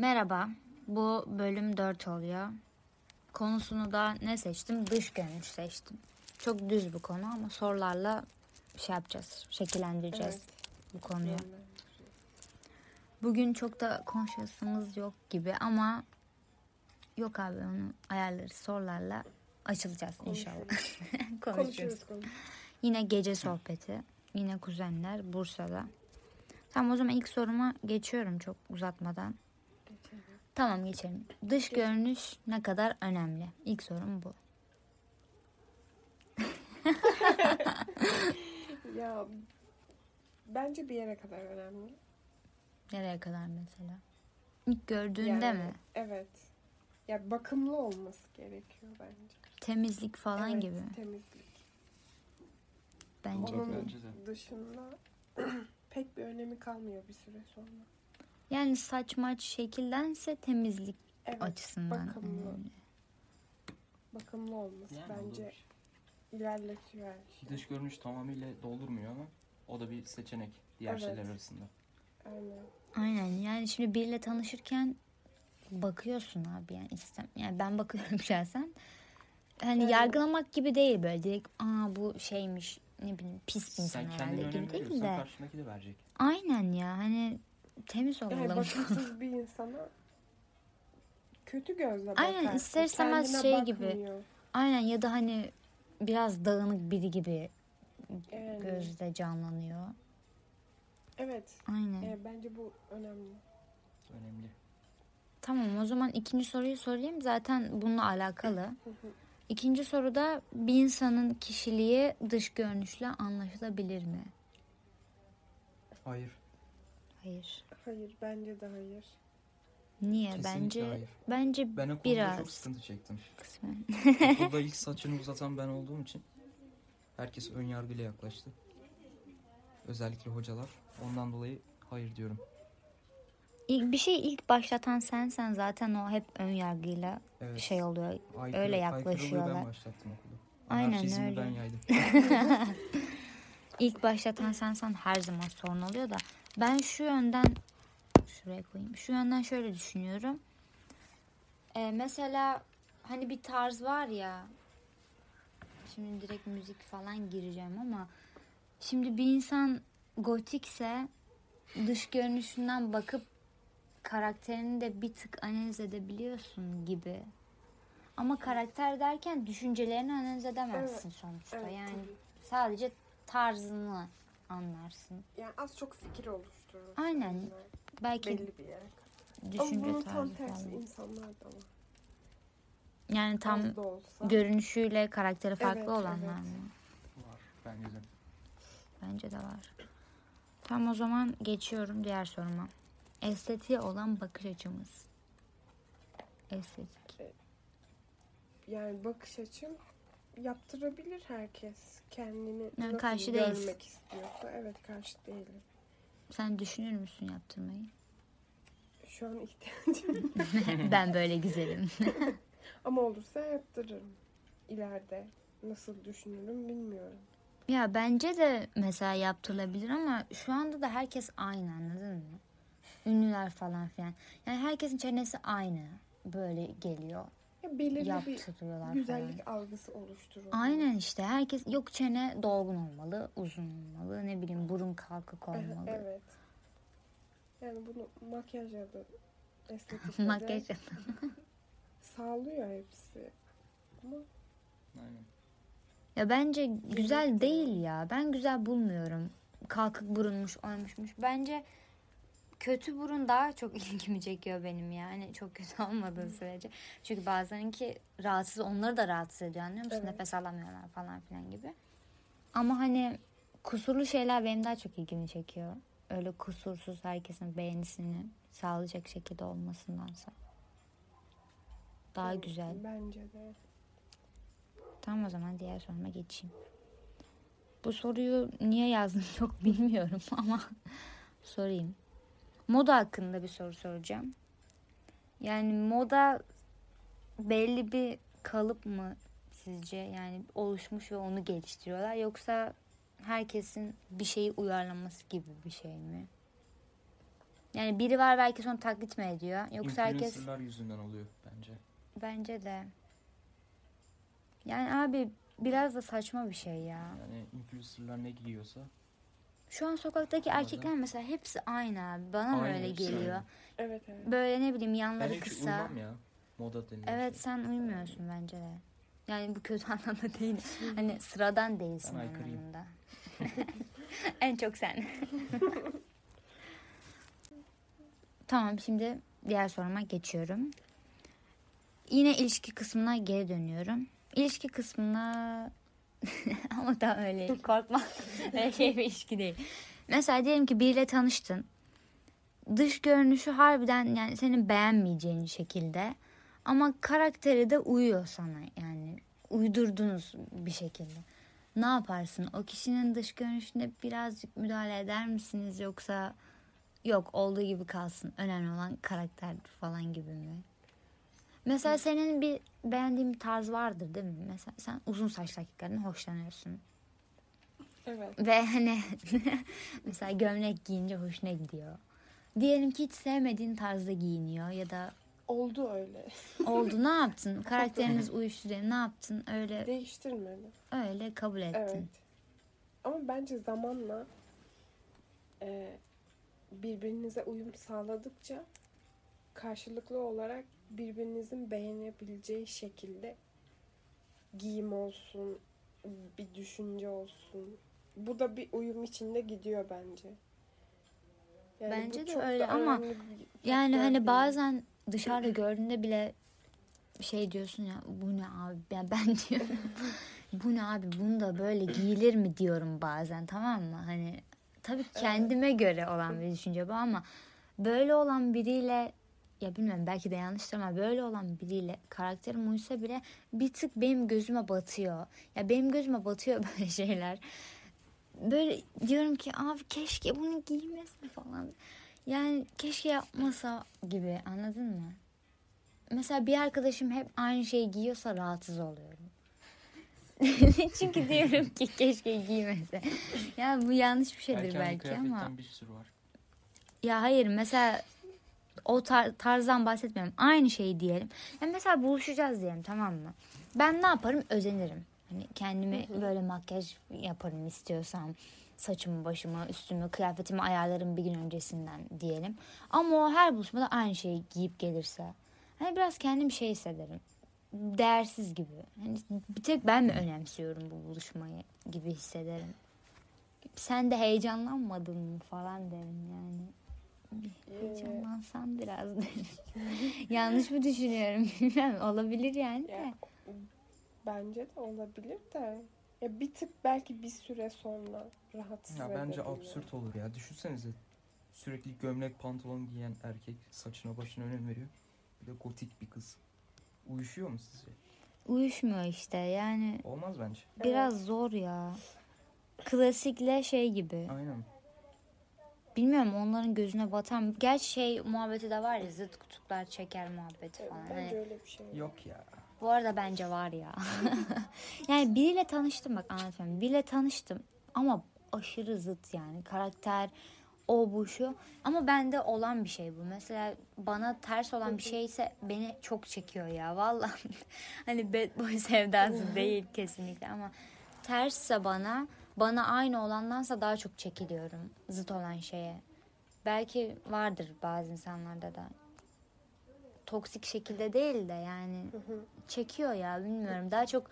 Merhaba. Bu bölüm 4 oluyor. Konusunu da ne seçtim? Dış görünüş seçtim. Çok düz bir konu ama sorularla şey yapacağız. Şekillendireceğiz Evet. bu konuyu. Bugün çok da konuşasımız yok gibi ama yok abi onu ayarlarız. Sorularla açılacağız inşallah. Konuşuruz. Yine gece sohbeti. Yine kuzenler Bursa'da. Tamam o zaman ilk soruma geçiyorum çok uzatmadan. Tamam geçelim. Dış görünüş ne kadar önemli? İlk sorum bu. Ya bence bir yere kadar önemli. Nereye kadar mesela? İlk gördüğünde Yani, mi? Evet. Ya bakımlı olması gerekiyor bence. Temizlik falan Evet, gibi. Temizlik. Bence Onun de. dışında pek bir önemi kalmıyor bir süre sonra. Yani saç maç şekillense temizlik Evet. açısından bakımlı. önemli. Bakımlı olması Yani bence olur. ilerletiyor her şeyi. Dış görünüş tamamıyla doldurmuyor ama o da bir seçenek diğer Evet. şeyler arasında. Aynen. Aynen yani şimdi biriyle tanışırken bakıyorsun abi yani istem yani ben bakıyorum şahsen. Hani Evet. yargılamak gibi değil böyle direkt aa bu şeymiş ne bileyim pis bir insan Sen herhalde gibi değil de. karşındaki de verecek. Aynen ya hani temiz Yani olalım. bakımsız bir insana kötü gözle bakarsın. Aynen, ister istemez şey gibi. bakmıyor. Aynen ya da hani biraz dağınık biri gibi Yani, gözde canlanıyor. Evet. Aynen. e, bence bu önemli. Önemli. Tamam o zaman ikinci soruyu sorayım. Zaten bununla alakalı. İkinci soruda bir insanın kişiliği dış görünüşle anlaşılabilir mi? Hayır. Hayır. Hayır bence de hayır. Niye? Kesinlikle bence hayır. bence Ben o konuda biraz çok sıkıntı çektim. kısmen. Okulda ilk saçını uzatan ben olduğum için herkes ön yargıyla yaklaştı. Özellikle hocalar. Ondan dolayı hayır diyorum. İlk bir şey ilk başlatan sensen zaten o hep ön yargıyla Evet. şey oluyor. Aykırı- öyle yaklaşıyorlar. ben başlattım okulda. Aynen öyle. ben yaydım. İlk başlatan sensen her zaman sorun oluyor da ben şu yönden şuraya koyayım. Şu yönden şöyle düşünüyorum. Ee, mesela hani bir tarz var ya şimdi direkt müzik falan gireceğim ama şimdi bir insan gotikse dış görünüşünden bakıp karakterini de bir tık analiz edebiliyorsun gibi. Ama karakter derken düşüncelerini analiz edemezsin sonuçta. Evet, yani tabii. sadece tarzını anlarsın. Yani az çok fikir oluşturur. Aynen. Yani Belki Belli bir yere kadar. Ama düşünce bunun tam tarzı tersi falan. insanlar da var. Yani tam görünüşüyle karakteri farklı Evet, olanlar evet. mı? Var. Bence de. Bence de var. Tam o zaman geçiyorum diğer soruma. Estetiğe olan bakış açımız. Estetik. yani bakış açım yaptırabilir herkes. Kendini Yani nasıl karşı değiliz. görmek istiyorsa. Evet karşı değilim. Sen düşünür müsün yaptırmayı? Şu an ihtiyacım. ben böyle güzelim. Ama olursa yaptırırım. İleride nasıl düşünürüm bilmiyorum. ya bence de mesela yaptırılabilir ama şu anda da herkes aynı anladın mı? Ünlüler falan filan. Yani herkesin çenesi aynı. Böyle geliyor. Ya belirli Yaptırıyorlar bir güzellik falan. algısı oluşturulur. Aynen işte herkes yok çene dolgun olmalı, uzun olmalı, ne bileyim burun kalkık olmalı. Evet. Yani bunu makyajla da estetik Makyaj sağlıyor hepsi. Ama Aynen. Ya bence güzel değil ya. Ben güzel bulmuyorum. Kalkık burunmuş, oymuşmuş. Bence kötü burun daha çok ilgimi çekiyor benim yani. Çok kötü olmadığı sürece. Çünkü bazılarınki rahatsız, onları da rahatsız ediyor anlıyor musun? Evet. Nefes alamıyorlar falan filan gibi. Ama hani kusurlu şeyler benim daha çok ilgimi çekiyor. Öyle kusursuz herkesin beğenisini sağlayacak şekilde olmasındansa. Daha evet, güzel. Bence de. Tamam o zaman diğer soruma geçeyim. Bu soruyu niye yazdım çok bilmiyorum ama sorayım. Moda hakkında bir soru soracağım. Yani moda belli bir kalıp mı sizce? Yani oluşmuş ve onu geliştiriyorlar yoksa herkesin bir şeyi uyarlaması gibi bir şey mi? Yani biri var belki onu taklit mi ediyor? Yoksa herkes yüzünden oluyor bence. bence de. Yani abi biraz da saçma bir şey ya. Yani influencerlar ne giyiyorsa Şu an sokaktaki erkekler mesela hepsi aynı abi. Bana mı Aynı, öyle hepsi geliyor? aynı. Evet evet. Böyle ne bileyim ben yanları hiç kısa. uymam ya. Moda Evet şey. sen uymuyorsun bence de. Yani bu kötü anlamda değil. Hani sıradan değilsin Ben aykırıyım. anlamında. en çok sen. tamam şimdi diğer soruma geçiyorum. Yine ilişki kısmına geri dönüyorum. İlişki kısmına ama tam öyle korkma. öyle şey bir ilişki değil. Mesela diyelim ki biriyle tanıştın. Dış görünüşü harbiden yani senin beğenmeyeceğin şekilde. Ama karakteri de uyuyor sana yani uydurdunuz bir şekilde. Ne yaparsın? O kişinin dış görünüşüne birazcık müdahale eder misiniz yoksa yok olduğu gibi kalsın. Önemli olan karakter falan gibi mi? Mesela senin bir beğendiğin bir tarz vardır değil mi? Mesela sen uzun saçlı erkeklerden hoşlanıyorsun. Evet. Ve hani mesela gömlek giyince hoşuna gidiyor. Diyelim ki hiç sevmediğin tarzda giyiniyor ya da Oldu öyle. oldu ne yaptın? Karakteriniz uyuştu diye ne yaptın? Öyle Değiştirmedi. öyle kabul ettin. Evet. Ama bence zamanla e, birbirinize uyum sağladıkça karşılıklı olarak birbirinizin beğenebileceği şekilde giyim olsun, bir düşünce olsun. Bu da bir uyum içinde gidiyor bence. Bence bu de öyle ama Yani hani değil. bazen dışarıda gördüğünde bile şey diyorsun ya bu ne abi ya ben diyorum bu ne abi bunu da böyle giyilir mi diyorum bazen tamam mı hani tabii kendime göre olan bir düşünce bu ama böyle olan biriyle ya bilmiyorum belki de yanlıştır ama böyle olan biriyle karakterim uysa bile bir tık benim gözüme batıyor. Ya benim gözüme batıyor böyle şeyler. Böyle diyorum ki abi keşke bunu giymesin falan. Yani keşke yapmasa gibi anladın mı? Mesela bir arkadaşım hep aynı şeyi giyiyorsa rahatsız oluyorum. Çünkü diyorum ki keşke giymese. Ya bu yanlış bir şeydir belki kıyafetten ama. bir sürü var. Ya hayır mesela o tar- tarzdan bahsetmiyorum. Aynı şeyi diyelim. Ya mesela buluşacağız diyelim tamam mı? Ben ne yaparım? Özenirim. Hani kendimi böyle makyaj yaparım istiyorsam. Saçımı, başımı, üstümü, kıyafetimi ayarlarım bir gün öncesinden diyelim. Ama o her buluşmada aynı şeyi giyip gelirse. Hani biraz kendim şey hissederim. Değersiz gibi. Hani bir tek ben mi önemsiyorum bu buluşmayı gibi hissederim. Sen de heyecanlanmadın mı falan derim yani. Ee, Heyecanlansan biraz derim. Yanlış mı düşünüyorum bilmem. Olabilir yani de. Ya, bence de olabilir de. Ya bir tık belki bir süre sonra rahatsız Ya bence edebilir. absürt olur ya. Düşünsenize sürekli gömlek pantolon giyen erkek saçına başına önem veriyor. Bir de gotik bir kız. Uyuşuyor mu sizce? Uyuşmuyor işte yani Olmaz bence. biraz zor ya. Klasikle şey gibi. Aynen. Bilmiyorum onların gözüne batan. Gerçi şey muhabbeti de var ya zıt kutuplar çeker muhabbeti Evet, falan. Bence Hani öyle bir şey yok. Yok ya. Bu arada bence var ya. yani biriyle tanıştım bak anlatıyorum. Biriyle tanıştım ama aşırı zıt yani. Karakter o bu şu. Ama bende olan bir şey bu. Mesela bana ters olan bir şeyse beni çok çekiyor ya. Vallahi hani bad boy sevdası değil kesinlikle ama tersse bana bana aynı olandansa daha çok çekiliyorum zıt olan şeye. Belki vardır bazı insanlarda da. Toksik şekilde değil de yani çekiyor ya bilmiyorum. Daha çok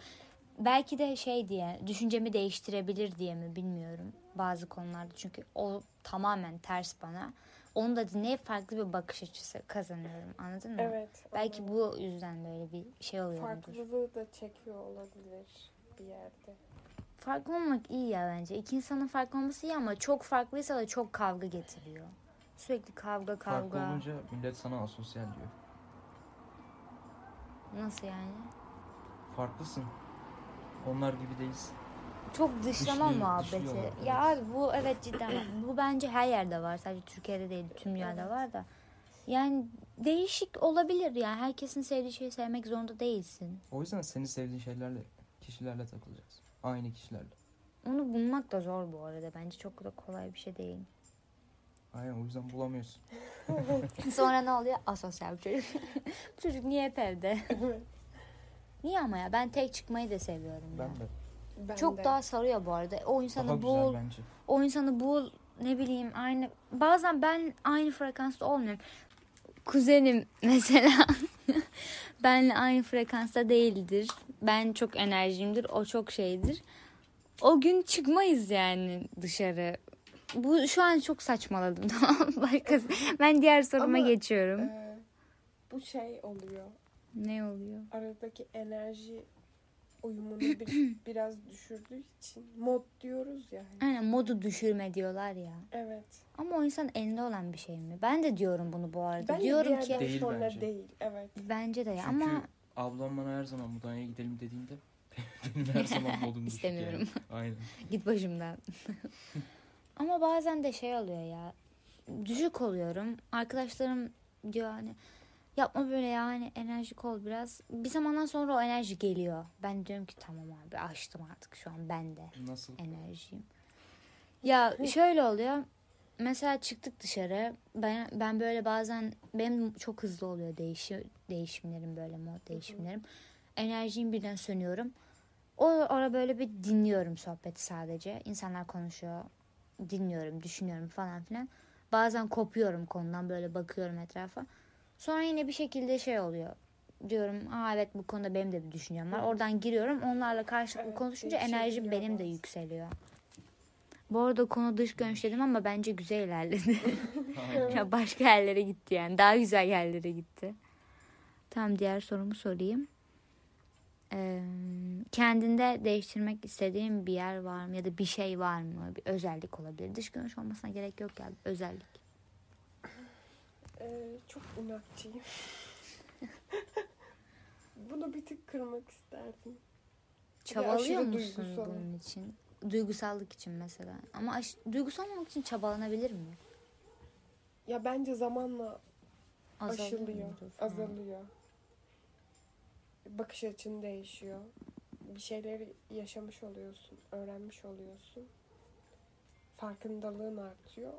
belki de şey diye düşüncemi değiştirebilir diye mi bilmiyorum bazı konularda. Çünkü o tamamen ters bana. Onu da dinleyip farklı bir bakış açısı kazanıyorum. Anladın mı? Evet. Belki ama bu yüzden böyle bir şey oluyordur. farklılığı da çekiyor olabilir bir yerde. Farklı olmak iyi ya bence. İki insanın farklı olması iyi ama çok farklıysa da çok kavga getiriyor. Sürekli kavga Farklı kavga. olunca millet sana asosyal diyor. Nasıl yani? Farklısın. Onlar gibi değilsin. Çok dışlama Dışlıyor- muhabbeti. dışlıyorlar, Ya evet. abi bu evet cidden bu bence her yerde var. Sadece Türkiye'de değil tüm dünyada Evet. var da. Yani değişik olabilir yani. Herkesin sevdiği şeyi sevmek zorunda değilsin. O yüzden senin sevdiğin şeylerle, kişilerle takılacaksın. Aynı kişilerle. Onu bulmak da zor bu arada. Bence çok da kolay bir şey değil. Aynen o yüzden bulamıyorsun. Sonra ne oluyor? Asosyal bir çocuk. bu çocuk niye hep evde? Niye ama ya? Ben tek çıkmayı da seviyorum ya. Ben de. Ben Çok de. daha sarıyor bu arada. O insanı Daha bul, bence. o insanı bul ne bileyim aynı bazen ben aynı frekansta olmuyorum. Kuzenim mesela benle aynı frekansta değildir. Ben çok enerjimdir, o çok şeydir. O gün çıkmayız yani dışarı. Bu şu an çok saçmaladım tamam. Ben diğer soruma Ama, geçiyorum. Ee, bu şey oluyor. ne oluyor? Aradaki enerji uyumunu bir, biraz düşürdüğü için mod diyoruz ya. hani. Aynen modu düşürme diyorlar ya. Evet. Ama o insan elinde olan bir şey mi? Ben de diyorum bunu bu arada. Ben diyorum ki Değil sonra bence. değil. Evet. bence de ya Çünkü ama ablam bana her zaman Mudanya'ya gidelim dediğinde benim her zaman modum düşük İstemiyorum. yani. Aynen. Git başımdan. Ama bazen de şey oluyor ya. Düşük oluyorum. Arkadaşlarım diyor hani yapma böyle ya hani enerjik ol biraz. Bir zamandan sonra o enerji geliyor. Ben diyorum ki tamam abi açtım artık şu an bende Nasıl? enerjiyim. Ya şöyle oluyor. Mesela çıktık dışarı. Ben ben böyle bazen benim çok hızlı oluyor değişi, değişimlerim böyle mod değişimlerim. Enerjim birden sönüyorum. O ara böyle bir dinliyorum sohbeti sadece. İnsanlar konuşuyor. Dinliyorum, düşünüyorum falan filan. Bazen kopuyorum konudan böyle bakıyorum etrafa. Sonra yine bir şekilde şey oluyor. Diyorum aa evet bu konuda benim de bir düşüncem var. Oradan giriyorum. Onlarla karşılıklı Evet, konuşunca enerjim benim de yükseliyor. Bu arada konu dış görünüş dedim ama bence güzel ilerledi. Ya başka yerlere gitti yani. Daha güzel yerlere gitti. Tamam diğer sorumu sorayım. Ee, kendinde değiştirmek istediğin bir yer var mı ya da bir şey var mı? Bir özellik olabilir. Dış görünüş olmasına gerek yok yani. Özellik. Ee, çok inatçıyım. Bunu bir tık kırmak isterdim. Çabalıyor musun bunun için? Duygusallık için mesela. Ama aş- duygusal olmak için çabalanabilir mi? Ya bence zamanla Azalıyor aşılıyor, mudur falan? azalıyor. Bakış açın değişiyor. Bir şeyleri yaşamış oluyorsun, öğrenmiş oluyorsun. Farkındalığın artıyor.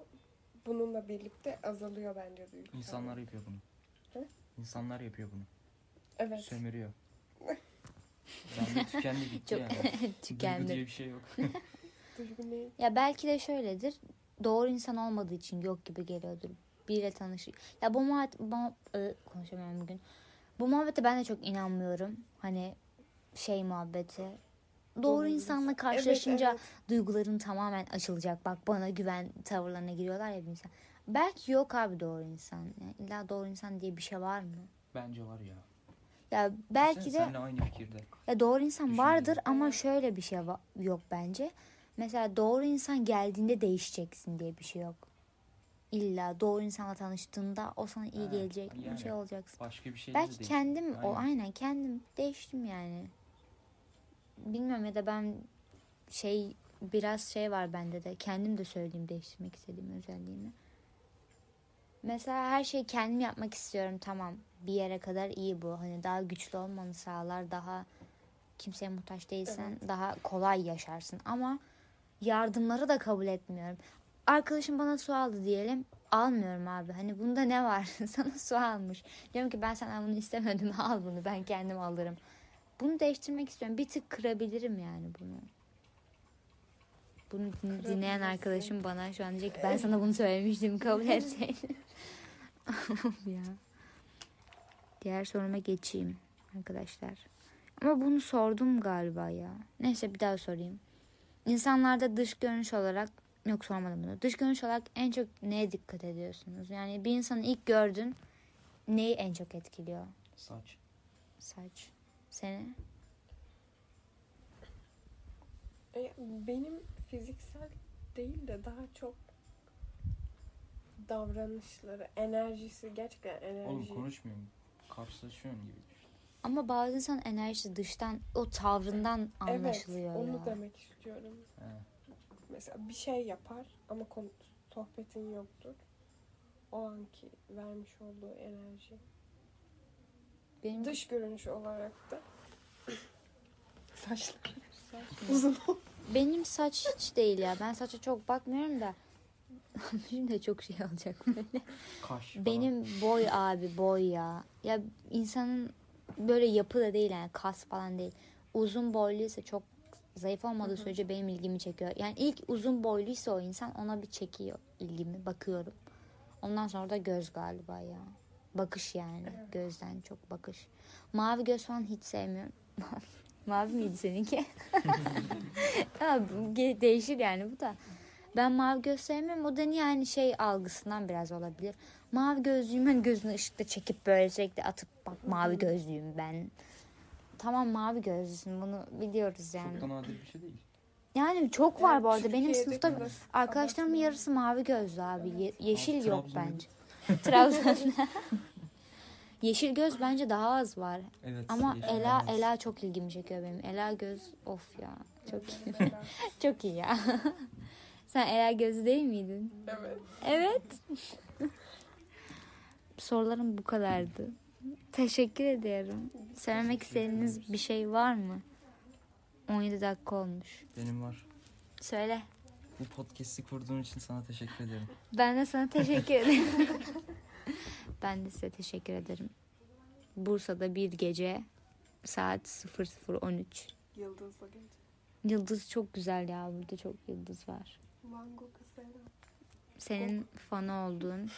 Bununla birlikte azalıyor bence duygusal. İnsanlar yapıyor bunu. Hı? İnsanlar yapıyor bunu. Evet. Sömürüyor. Ben de tükendi gitti Çok yani. Duygu tükendim. diye bir şey yok. Duygu? Ya belki de şöyledir. Doğru insan olmadığı için yok gibi geliyordur. Biriyle tanış. Ya bu muhabbet bu, ı, konuşamıyorum bugün. Bu muhabbete ben de çok inanmıyorum. Hani şey muhabbeti. Doğru, Doğru insanla insan. karşılaşınca Evet, duyguların tamamen açılacak. Bak bana güven tavırlarına giriyorlar ya bir insan. Belki yok abi doğru insan. Yani illa doğru insan diye bir şey var mı? Bence var ya. Ya belki Sen, de Seninle aynı fikirde. ya doğru insan vardır ama şöyle bir şey va- yok bence. Mesela doğru insan geldiğinde değişeceksin diye bir şey yok. İlla doğru insanla tanıştığında o sana iyi Ha, gelecek bir yani şey olacaksın. Başka bir şey Belki kendim o Aynen. aynen kendim değiştim yani. Bilmiyorum ya da ben şey biraz şey var bende de kendim de söyleyeyim değiştirmek istediğim özelliğimi. Mesela her şeyi kendim yapmak istiyorum tamam. Bir yere kadar iyi bu. Hani daha güçlü olmanı sağlar. Daha kimseye muhtaç değilsen daha kolay yaşarsın. Ama yardımları da kabul etmiyorum. Arkadaşım bana su aldı diyelim. Almıyorum abi. Hani bunda ne var? Sana su almış. Diyorum ki ben senden bunu istemedim. Al bunu. Ben kendim alırım. Bunu değiştirmek istiyorum. Bir tık kırabilirim yani bunu. Bunu din- dinleyen arkadaşım bana şu an diyecek ki ben sana bunu söylemiştim kabul etseydin. ya. Diğer soruma geçeyim arkadaşlar. Ama bunu sordum galiba ya. Neyse bir daha sorayım. İnsanlarda dış görünüş olarak yok sormadım bunu. Dış görünüş olarak en çok neye dikkat ediyorsunuz? Yani bir insanı ilk gördün neyi en çok etkiliyor? Saç. Saç. Seni? E, benim fiziksel değil de daha çok davranışları, enerjisi gerçekten enerji. Oğlum konuşmuyorum. Karşılaşıyorum gibi. Ama bazı insan enerjisi dıştan o tavrından anlaşılıyor evet, onu ya. demek istiyorum. He. Mesela bir şey yapar ama konu, sohbetin yoktur. O anki vermiş olduğu enerji. Benim Dış görünüş olarak da saçlar saç uzun. Benim saç hiç değil ya. Ben saça çok bakmıyorum da. Şimdi çok şey olacak böyle. Kaş falan. Benim boy abi boy ya. Ya insanın böyle yapı da değil yani kas falan değil. Uzun boyluysa çok zayıf olmadığı sürece benim ilgimi çekiyor. Yani ilk uzun boyluysa o insan ona bir çekiyor ilgimi. Bakıyorum. Ondan sonra da göz galiba ya. Bakış yani. Gözden çok bakış. Mavi göz falan hiç sevmiyorum. Mavi miydi seninki? değişir yani bu da. Ben mavi göz sevmiyorum. O da niye yani şey algısından biraz olabilir. Mavi gözlüğüm hani gözünü ışıkta çekip böyle sürekli atıp bak mavi gözlüyüm ben. Tamam mavi gözlüsün bunu biliyoruz yani. Çok da nadir bir şey değil. Yani çok var bu arada. Benim sınıfta arkadaşlarımın yarısı mavi gözlü abi. Ye- yeşil Abi, yok bence. Trabzon'da. yeşil göz bence daha az var. Evet. Ama Ela yalnız. Ela çok ilgimi çekiyor benim. Ela göz of ya. Çok iyi. Çok iyi ya. Sen Ela gözü değil miydin? evet. Evet. Sorularım bu kadardı. Teşekkür ediyorum. Söylemek istediğiniz bir şey var mı? 17 dakika olmuş. Benim var. Söyle. Bu podcast'i kurduğun için sana teşekkür ederim. Ben de sana teşekkür ederim. ben de size teşekkür ederim. Bursa'da bir gece saat 00.13. Yıldızla gece. Yıldız çok güzel ya. Burada çok yıldız var. Van Gogh'u selam. Senin fanı olduğun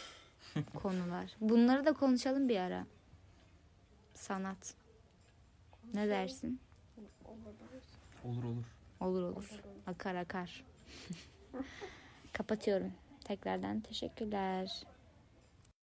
konular. Bunları da konuşalım bir ara. Sanat. Ne dersin? Olabilir. Olur olur. Olur olur. Olur. Akar akar. Kapatıyorum. Tekrardan teşekkürler.